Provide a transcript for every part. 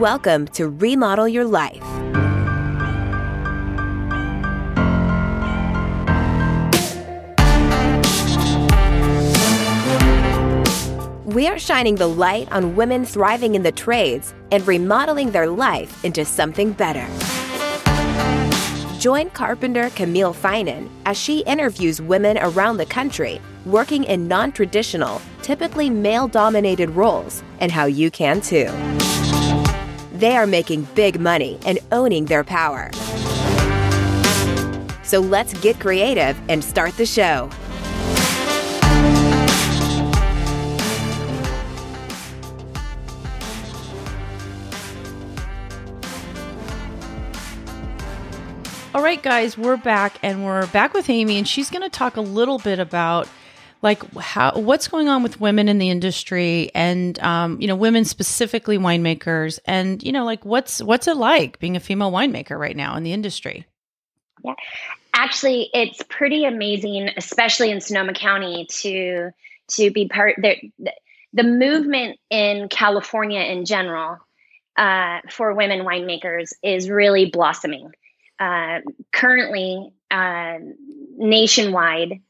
Welcome to Remodel Your Life. We are shining the light on women thriving in the trades and remodeling their life into something better. Join carpenter Camille Finan as she interviews women around the country working in non traditional, typically male dominated roles and how you can too. They are making big money and owning their power. So let's get creative and start the show. All right, guys, we're back and we're back with Amy, and she's going to talk a little bit about like how what's going on with women in the industry and um, you know women specifically winemakers and you know like what's what's it like being a female winemaker right now in the industry? Yeah. Actually it's pretty amazing especially in sonoma county to to be part the, the movement in california in general uh, for women winemakers is really blossoming. Uh, currently uh, nationwide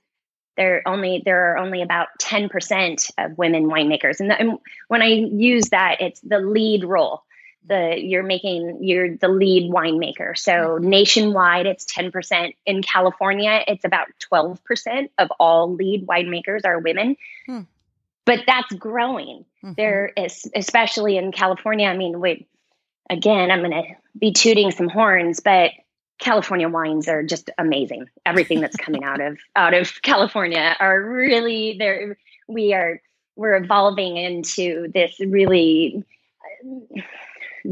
there only there are only about 10% of women winemakers and, the, and, when i use that it's the lead role the you're making you're the lead winemaker so mm-hmm. nationwide it's 10% in california it's about 12% of all lead winemakers are women hmm. but that's growing mm-hmm. there is especially in california i mean we again i'm going to be tooting some horns but California wines are just amazing. Everything that's coming out of out of California are really there. We are we're evolving into this really uh,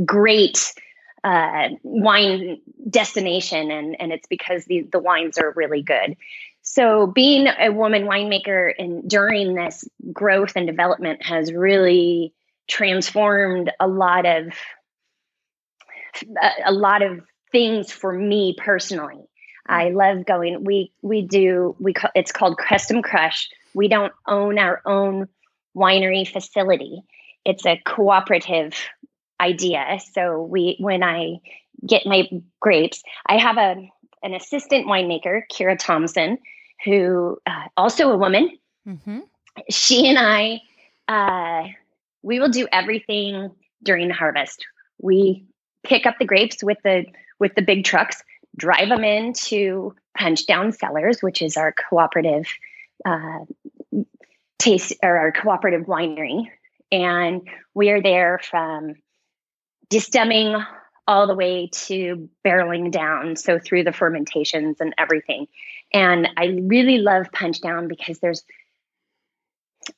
great uh, wine destination, and and it's because the the wines are really good. So being a woman winemaker and during this growth and development has really transformed a lot of a lot of things for me personally. I mm. love going. We we do we call, it's called Custom Crush. We don't own our own winery facility. It's a cooperative idea. So we when I get my grapes, I have a an assistant winemaker, Kira Thompson, who uh, also a woman. Mm-hmm. She and I, uh, we will do everything during the harvest. We pick up the grapes with the with the big trucks, drive them into Punch Down Cellars, which is our cooperative uh, taste or our cooperative winery. And we are there from destemming all the way to barreling down, so through the fermentations and everything. And I really love Punch Down because there's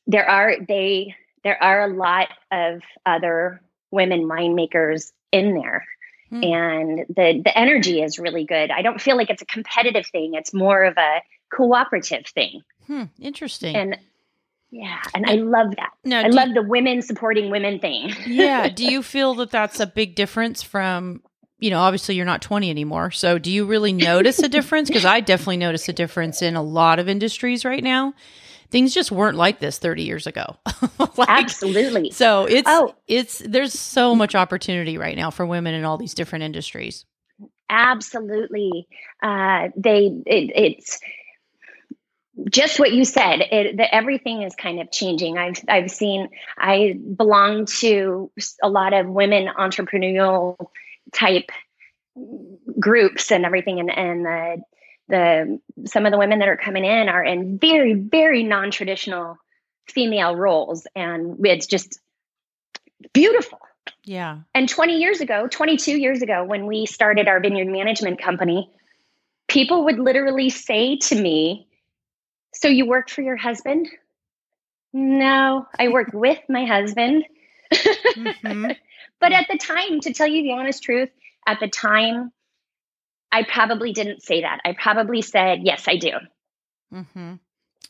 there are they there are a lot of other women winemakers in there Hmm. and the the energy is really good. I don't feel like it's a competitive thing. It's more of a cooperative thing. Hmm, interesting. And yeah, and I love that. No, I love you, the women supporting women thing. yeah. Do you feel that that's a big difference from, you know, obviously you're not 20 anymore. So do you really notice a difference? Because I definitely notice a difference in a lot of industries right now things just weren't like this 30 years ago. like, Absolutely. So it's oh. it's there's so much opportunity right now for women in all these different industries. Absolutely. Uh, they it, it's just what you said. It, the, everything is kind of changing. I've I've seen. I belong to a lot of women entrepreneurial type groups and everything, and and the the some of the women that are coming in are in very very non-traditional female roles. And it's just beautiful. Yeah. And 20 years ago 22 years ago when we started our vineyard management company people would literally say to me so you work for your husband? No i work with my husband. Mm-hmm. but at the time to tell you the honest truth at the time I probably didn't say that. I probably said, yes, I do. Mm-hmm.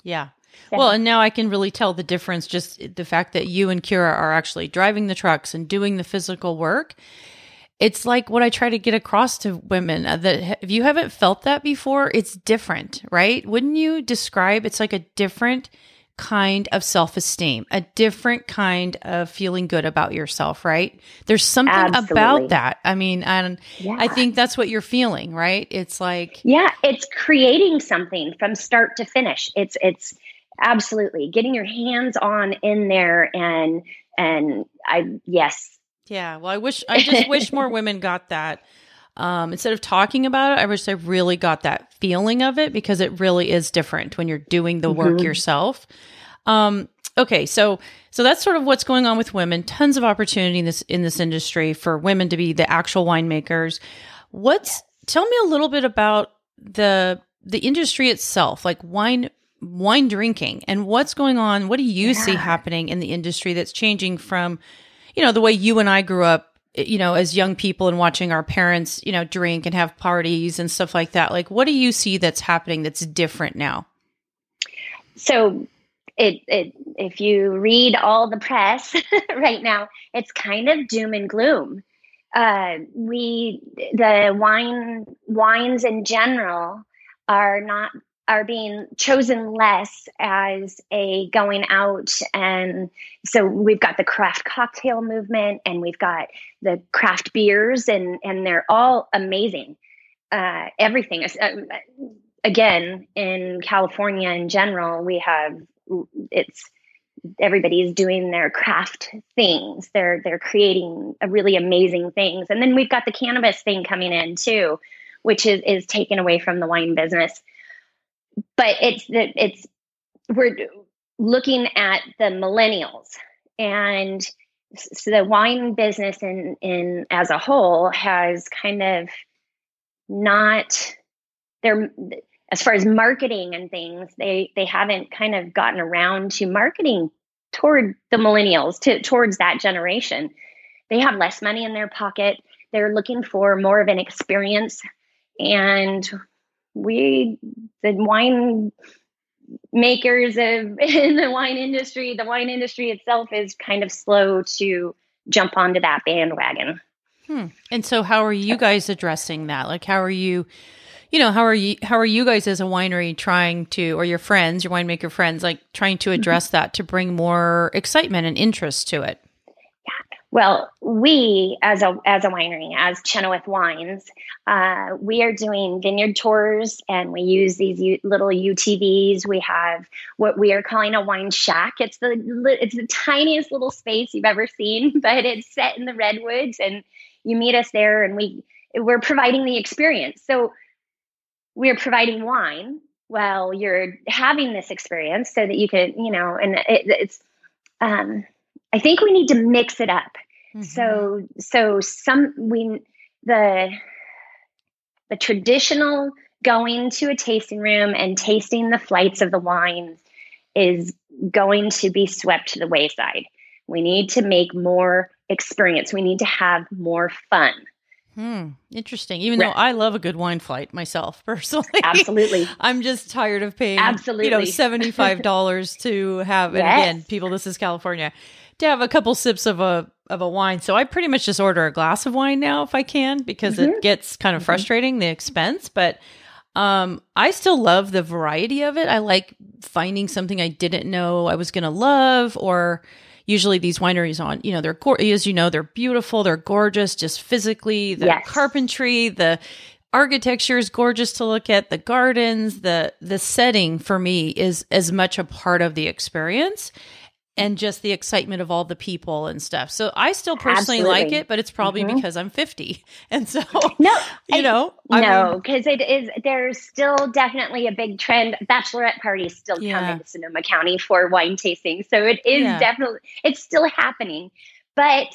Yeah. Well, and now I can really tell the difference just the fact that you and Kira are actually driving the trucks and doing the physical work. It's like what I try to get across to women uh, that if you haven't felt that before, it's different, right? Wouldn't you describe it's like a different kind of self esteem, a different kind of feeling good about yourself, right? There's something Absolutely. about that. I mean, and Yeah. I think that's what you're feeling, right? It's like, Yeah, it's creating something from start to finish. It's it's absolutely getting your hands on in there and and I yes. yeah, well, I wish, I just wish more women got that. Um, instead of talking about it, I wish I really got that feeling of it because it really is different when you're doing the work Mhm. yourself. Um, okay, so so that's sort of what's going on with women. Tons of opportunity in this in this industry for women to be the actual winemakers. What's tell me a little bit about the the industry itself, like wine wine drinking, and what's going on. What do you see happening in the industry that's changing from, you know, the way you and I grew up you know, as young people and watching our parents, you know, drink and have parties and stuff like that. Like, what do you see that's happening that's different now? So it it if you read all the press right now, it's kind of doom and gloom. Uh, we the wine wines in general are not are being chosen less as a going out. And so we've got the craft cocktail movement and we've got the craft beers and and they're all amazing. Uh, everything is um, again in california in general we have it's everybody's doing their craft things. They're they're creating really amazing things. And then we've got the cannabis thing coming in too which is is taken away from the wine business but it's that it's we're looking at the millennials and so the wine business in in as a whole has kind of not they're as far as marketing and things they they haven't kind of gotten around to marketing toward the millennials to towards that generation. They have less money in their pocket. They're looking for more of an experience. And we the wine makers of in the wine industry the wine industry itself is kind of slow to jump onto that bandwagon Hmm. And so, how are you guys addressing that? Like, how are you, you know, how are you, how are you guys as a winery trying to, or your friends, your winemaker friends, like trying to address that to bring more excitement and interest to it? Well, we as a as a winery, as Chenoweth Wines, uh, we are doing vineyard tours, and we use these u- little UTVs. We have what we are calling a wine shack. It's the it's the tiniest little space you've ever seen, but it's set in the redwoods, and you meet us there, and we we're providing the experience. So we are providing wine while you're having this experience, so that you can, you know, and it, it's. Um, I think we need to mix it up. Mm-hmm. So so some we the the traditional going to a tasting room and tasting the flights of the wines is going to be swept to the wayside. We need to make more experience. We need to have more fun. Hmm. Interesting. Even Right. though I love a good wine flight myself personally. Absolutely. I'm just tired of paying, absolutely you know, seventy-five dollars to have. And again, people, this is California, to have a couple sips of a of a wine. So I pretty much just order a glass of wine now if I can because it gets kind of Mhm. frustrating the expense, but. Um, I still love the variety of it. I like finding something I didn't know I was going to love or usually these wineries on, you know, they're gor- as you know, they're beautiful, they're gorgeous just physically, the Yes. carpentry, the architecture is gorgeous to look at, the gardens, the the setting for me is as much a part of the experience and just the excitement of all the people and stuff. So I still personally like it, but it's probably Mhm. because I'm 50. And so No, you know, I no, because it is. There's still definitely a big trend. Bachelorette parties still come Yeah. into Sonoma County for wine tasting, so it is Yeah. definitely it's still happening. But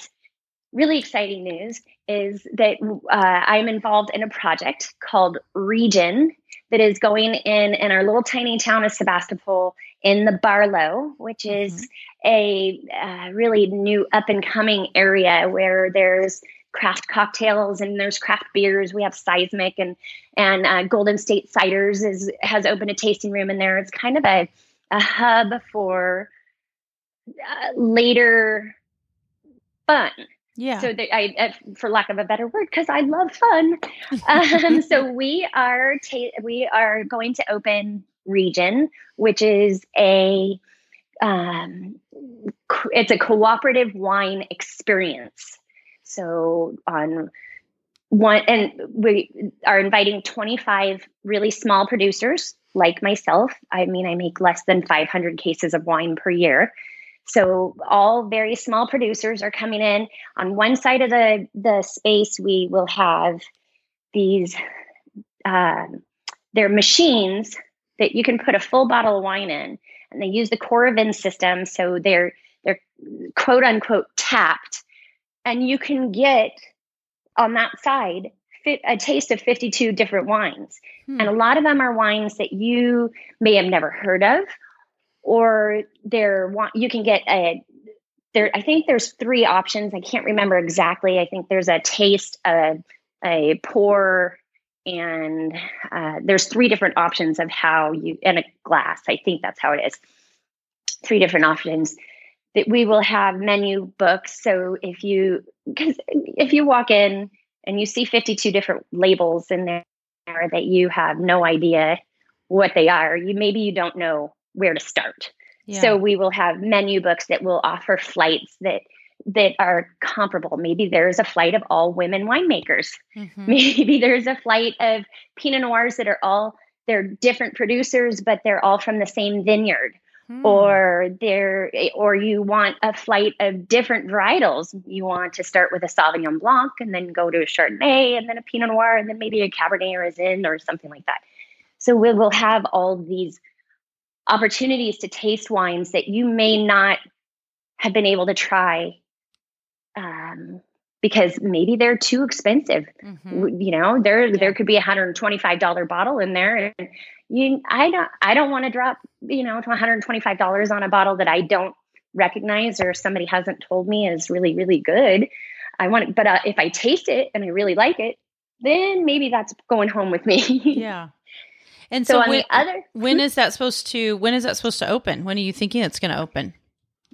really exciting news is that uh, I'm involved in a project called Region that is going in in our little tiny town of Sebastopol in the Barlow, which is a uh, really new up and coming area where there's craft cocktails and there's craft beers. We have Seismic and and uh, Golden State Ciders is has opened a tasting room in there. It's kind of a a hub for uh, later fun. yeah. So that I, uh, for lack of a better word, because I love fun. Um, so we are ta- we are going to open Region, which is a um, it's a cooperative wine experience. So on one, and we are inviting 25 really small producers like myself. I mean, I make less than 500 cases of wine per year. So all very small producers are coming in. On one side of the the space, we will have these. Uh, they're machines that you can put a full bottle of wine in, and they use the Coravin system, so they're they're quote unquote tapped, and you can get on that side fit a taste of 52 different wines. Hmm. And a lot of them are wines that you may have never heard of or they're you can get a there I think there's three options. I can't remember exactly. I think there's a taste, a a pour, and uh, there's three different options of how you and a glass. I think that's how it is. Three different options that we will have menu books. So if you because if you walk in and you see 52 different labels in there that you have no idea what they are, you maybe you don't know where to start. Yeah. So we will have menu books that will offer flights that that are comparable. Maybe there's a flight of all women winemakers. Mm-hmm. Maybe there's a flight of Pinot Noirs that are all they're different producers, but they're all from the same vineyard. Hmm. Or there, or you want a flight of different varietals. You want to start with a Sauvignon Blanc and then go to a Chardonnay and then a Pinot Noir and then maybe a Cabernet Raisin or something like that. So we will have all these opportunities to taste wines that you may not have been able to try um, because maybe they're too expensive. Mm-hmm. You know, there yeah. there could be a hundred and twenty five dollar bottle in there, and you I don't I don't want to drop you know one hundred and twenty five dollars on a bottle that I don't recognize or somebody hasn't told me is really really good. I want, but uh, if I taste it and I really like it, then maybe that's going home with me. yeah. And so, so when, other, when hmm? that supposed to when is that supposed to open? When are you thinking it's going to open?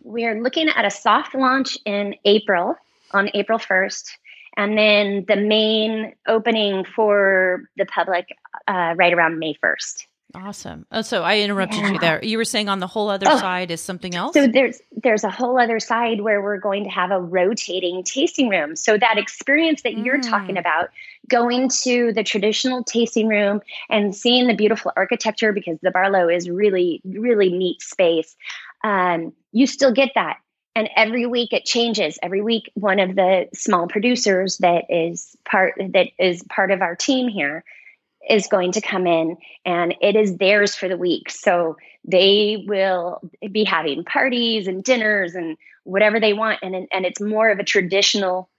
We are looking at a soft launch in April on April 1st and then the main opening for the public uh, right around May 1st. Awesome. Oh, so I interrupted yeah. you there. You were saying on the whole other oh, side is something else. So there's there's a whole other side where we're going to have a rotating tasting room. So that experience that mm. you're talking about, going to the traditional tasting room and seeing the beautiful architecture because the Barlow is really really neat space. Um, you still get that. And every week it changes. Every week, one of the small producers that is part that is part of our team here is going to come in and it is theirs for the week. So they will be having parties and dinners and whatever they want. And, and it's more of a traditional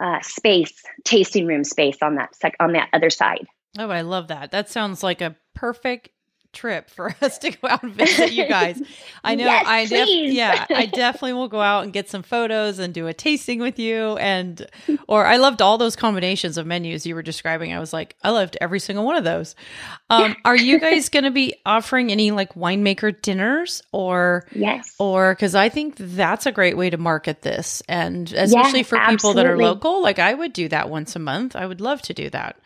uh, space, tasting room space on that on that other side. Oh, I love that. That sounds like a perfect trip for us to go out and visit you guys. I know yes, I def- yeah, I definitely will go out and get some photos and do a tasting with you and or I loved all those combinations of menus you were describing. I was like, I loved every single one of those. Um, are you guys going to be offering any like winemaker dinners or Yes. Or cuz I think that's a great way to market this and especially for people absolutely. that are local, like I would do that once a month. I would love to do that.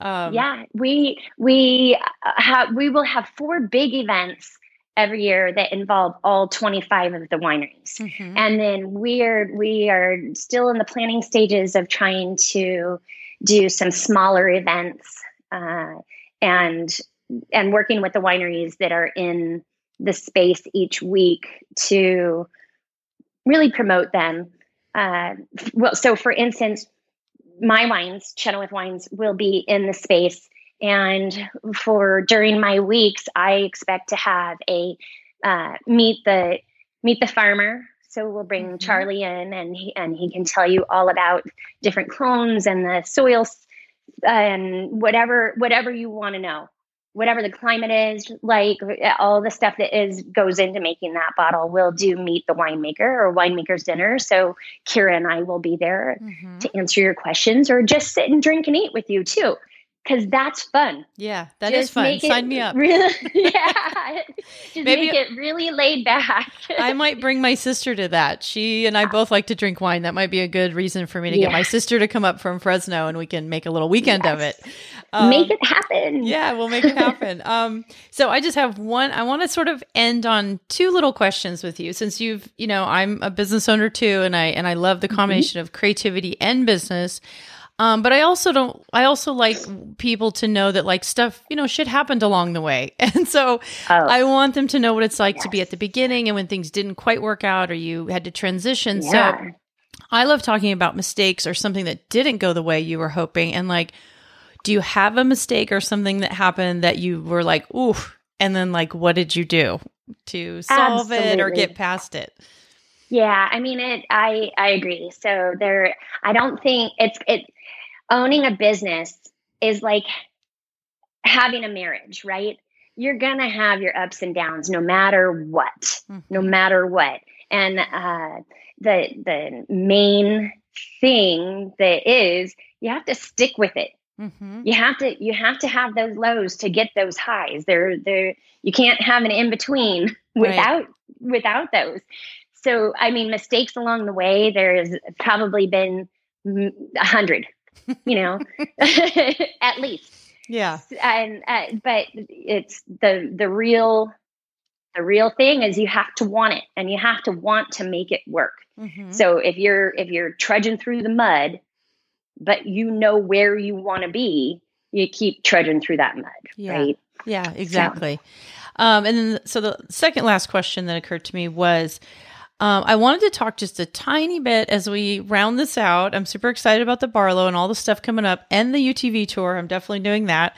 Um, yeah, we we uh, have we will have four big events every year that involve all 25 of the wineries. Mm-hmm. And then we're we are still in the planning stages of trying to do some smaller events uh, and and working with the wineries that are in the space each week to really promote them. Uh, well, so for instance, my wines, Chenoweth wines, will be in the space. And for during my weeks, I expect to have a uh, meet the meet the farmer. So we'll bring mm-hmm. Charlie in, and he and he can tell you all about different clones and the soils and whatever whatever you want to know whatever the climate is like all the stuff that is goes into making that bottle we'll do meet the winemaker or winemaker's dinner so kira and i will be there mm-hmm. to answer your questions or just sit and drink and eat with you too because that's fun. Yeah, that Just is fun. Sign me up. Really, yeah. Just Maybe, make it really laid back. I might bring my sister to that. She and I both like to drink wine. That might be a good reason for me to yeah. get my sister to come up from Fresno and we can make a little weekend yes. of it. Um, make it happen. Yeah, we'll make it happen. um, so I just have one. I want to sort of end on two little questions with you, since you've, you know, I'm a business owner too, and I and I love the mm-hmm. combination mm-hmm. of creativity and business. Um, but I also don't. I also like people to know that like stuff, you know, shit happened along the way, and so oh. I want them to know what it's like yes. to be at the beginning and when things didn't quite work out or you had to transition. Yeah. So I love talking about mistakes or something that didn't go the way you were hoping, and like, do you have a mistake or something that happened that you were like, ooh, and then like, what did you do to solve Absolutely. it or get past it? Yeah, I mean it. I I agree. So there, I don't think it's it owning a business is like having a marriage, right? You're going to have your ups and downs no matter what, mm-hmm. no matter what. And uh, the the main thing that is you have to stick with it. Mm-hmm. You have to you have to have those lows to get those highs. They're they you can't have an in between without right. without those. So I mean, mistakes along the way. There has probably been a hundred you know, at least. Yeah. And uh, but it's the the real the real thing is you have to want it and you have to want to make it work. Mm-hmm. So if you're if you're trudging through the mud, but you know where you want to be, you keep trudging through that mud, yeah. right? Yeah, exactly. So. Um, and then, so the second last question that occurred to me was, um, I wanted to talk just a tiny bit as we round this out. I'm super excited about the Barlow and all the stuff coming up and the UTV tour. I'm definitely doing that.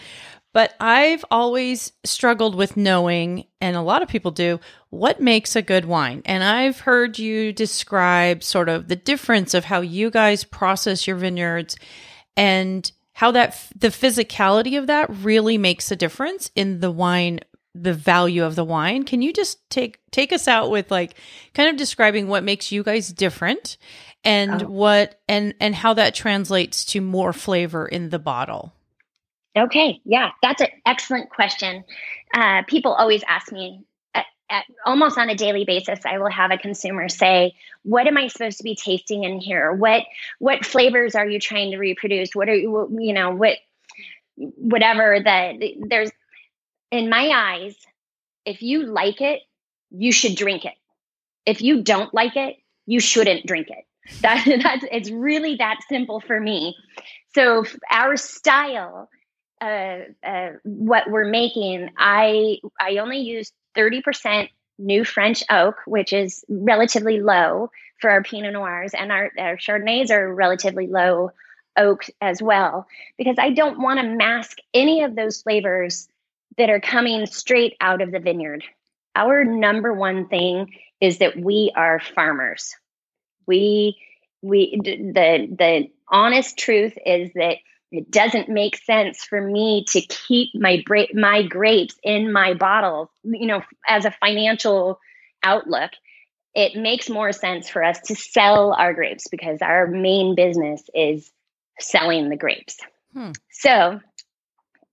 But I've always struggled with knowing, and a lot of people do, what makes a good wine. And I've heard you describe sort of the difference of how you guys process your vineyards and how that the physicality of that really makes a difference in the wine the value of the wine. Can you just take take us out with like kind of describing what makes you guys different and oh. what and and how that translates to more flavor in the bottle? Okay, yeah, that's an excellent question. Uh, people always ask me at, at, almost on a daily basis. I will have a consumer say, "What am I supposed to be tasting in here? What what flavors are you trying to reproduce? What are you you know what whatever that there's in my eyes, if you like it, you should drink it. If you don't like it, you shouldn't drink it. That that's it's really that simple for me. So our style, uh, uh, what we're making, I I only use thirty percent new French oak, which is relatively low for our Pinot Noirs, and our, our Chardonnays are relatively low oak as well, because I don't want to mask any of those flavors that are coming straight out of the vineyard. Our number one thing is that we are farmers. We we the the honest truth is that it doesn't make sense for me to keep my my grapes in my bottle, you know, as a financial outlook. It makes more sense for us to sell our grapes because our main business is selling the grapes. Hmm. So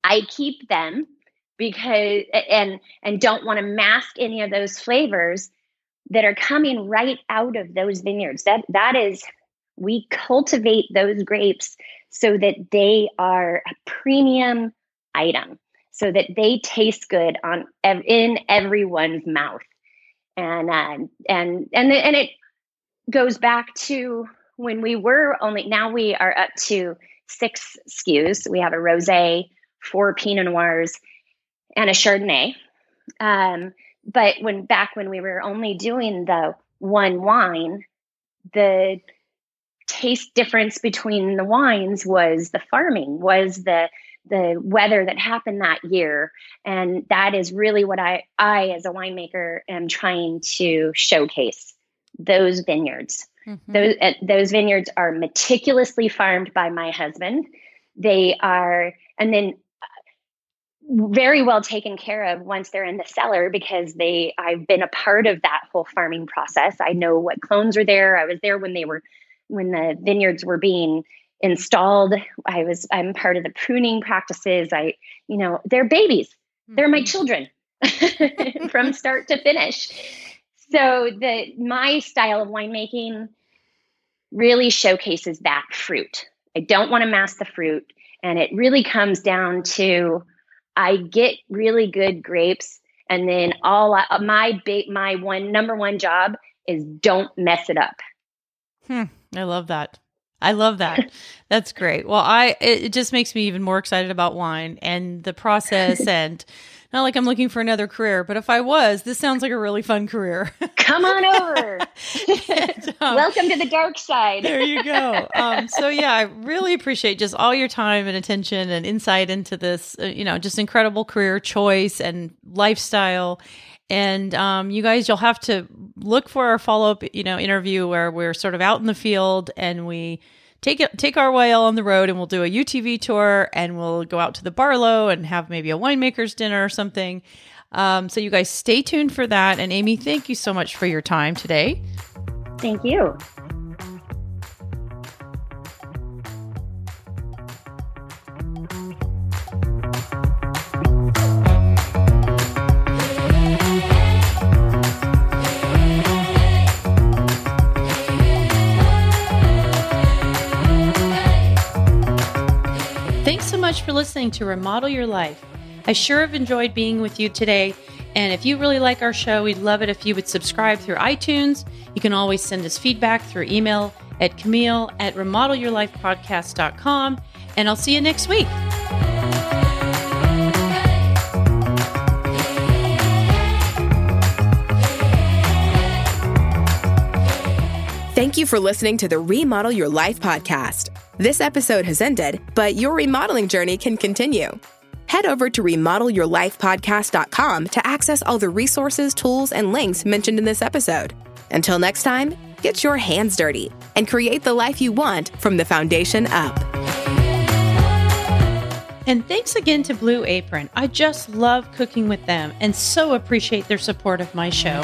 I keep them because and and don't want to mask any of those flavors that are coming right out of those vineyards. That that is we cultivate those grapes so that they are a premium item so that they taste good on in everyone's mouth. And uh, and and and it goes back to when we were only now we are up to six SKUs we have a rosé four pinot noirs and a Chardonnay. Um, but when back when we were only doing the one wine, the taste difference between the wines was the farming, was the the weather that happened that year, and that is really what I I as a winemaker am trying to showcase those vineyards. Mm-hmm. Those uh, those vineyards are meticulously farmed by my husband. They are, and then very well taken care of once they're in the cellar because they I've been a part of that whole farming process. I know what clones are there. I was there when they were when the vineyards were being installed. I was I'm part of the pruning practices. I, you know, they're babies. They're my mm-hmm. children from start to finish. So the my style of winemaking really showcases that fruit. I don't want to mask the fruit. And it really comes down to I get really good grapes, and then all I, my big my one number one job is don't mess it up. Hmm, I love that. I love that. That's great. Well, I it just makes me even more excited about wine and the process and not like I'm looking for another career, but if I was, this sounds like a really fun career. Come on over. and, um, Welcome to the dark side. there you go. Um, so yeah, I really appreciate just all your time and attention and insight into this, uh, you know, just incredible career choice and lifestyle. And um, you guys, you'll have to look for our follow up, you know, interview where we're sort of out in the field and we take it take our whale on the road and we'll do a UTV tour and we'll go out to the Barlow and have maybe a winemaker's dinner or something. Um, so you guys stay tuned for that. And Amy, thank you so much for your time today. Thank you. Much for listening to Remodel Your Life. I sure have enjoyed being with you today. And if you really like our show, we'd love it if you would subscribe through iTunes. You can always send us feedback through email at Camille at remodelyourlifepodcast.com. And I'll see you next week. Thank you for listening to the Remodel Your Life podcast. This episode has ended, but your remodeling journey can continue. Head over to remodelyourlifepodcast.com to access all the resources, tools, and links mentioned in this episode. Until next time, get your hands dirty and create the life you want from the foundation up. And thanks again to Blue Apron. I just love cooking with them and so appreciate their support of my show.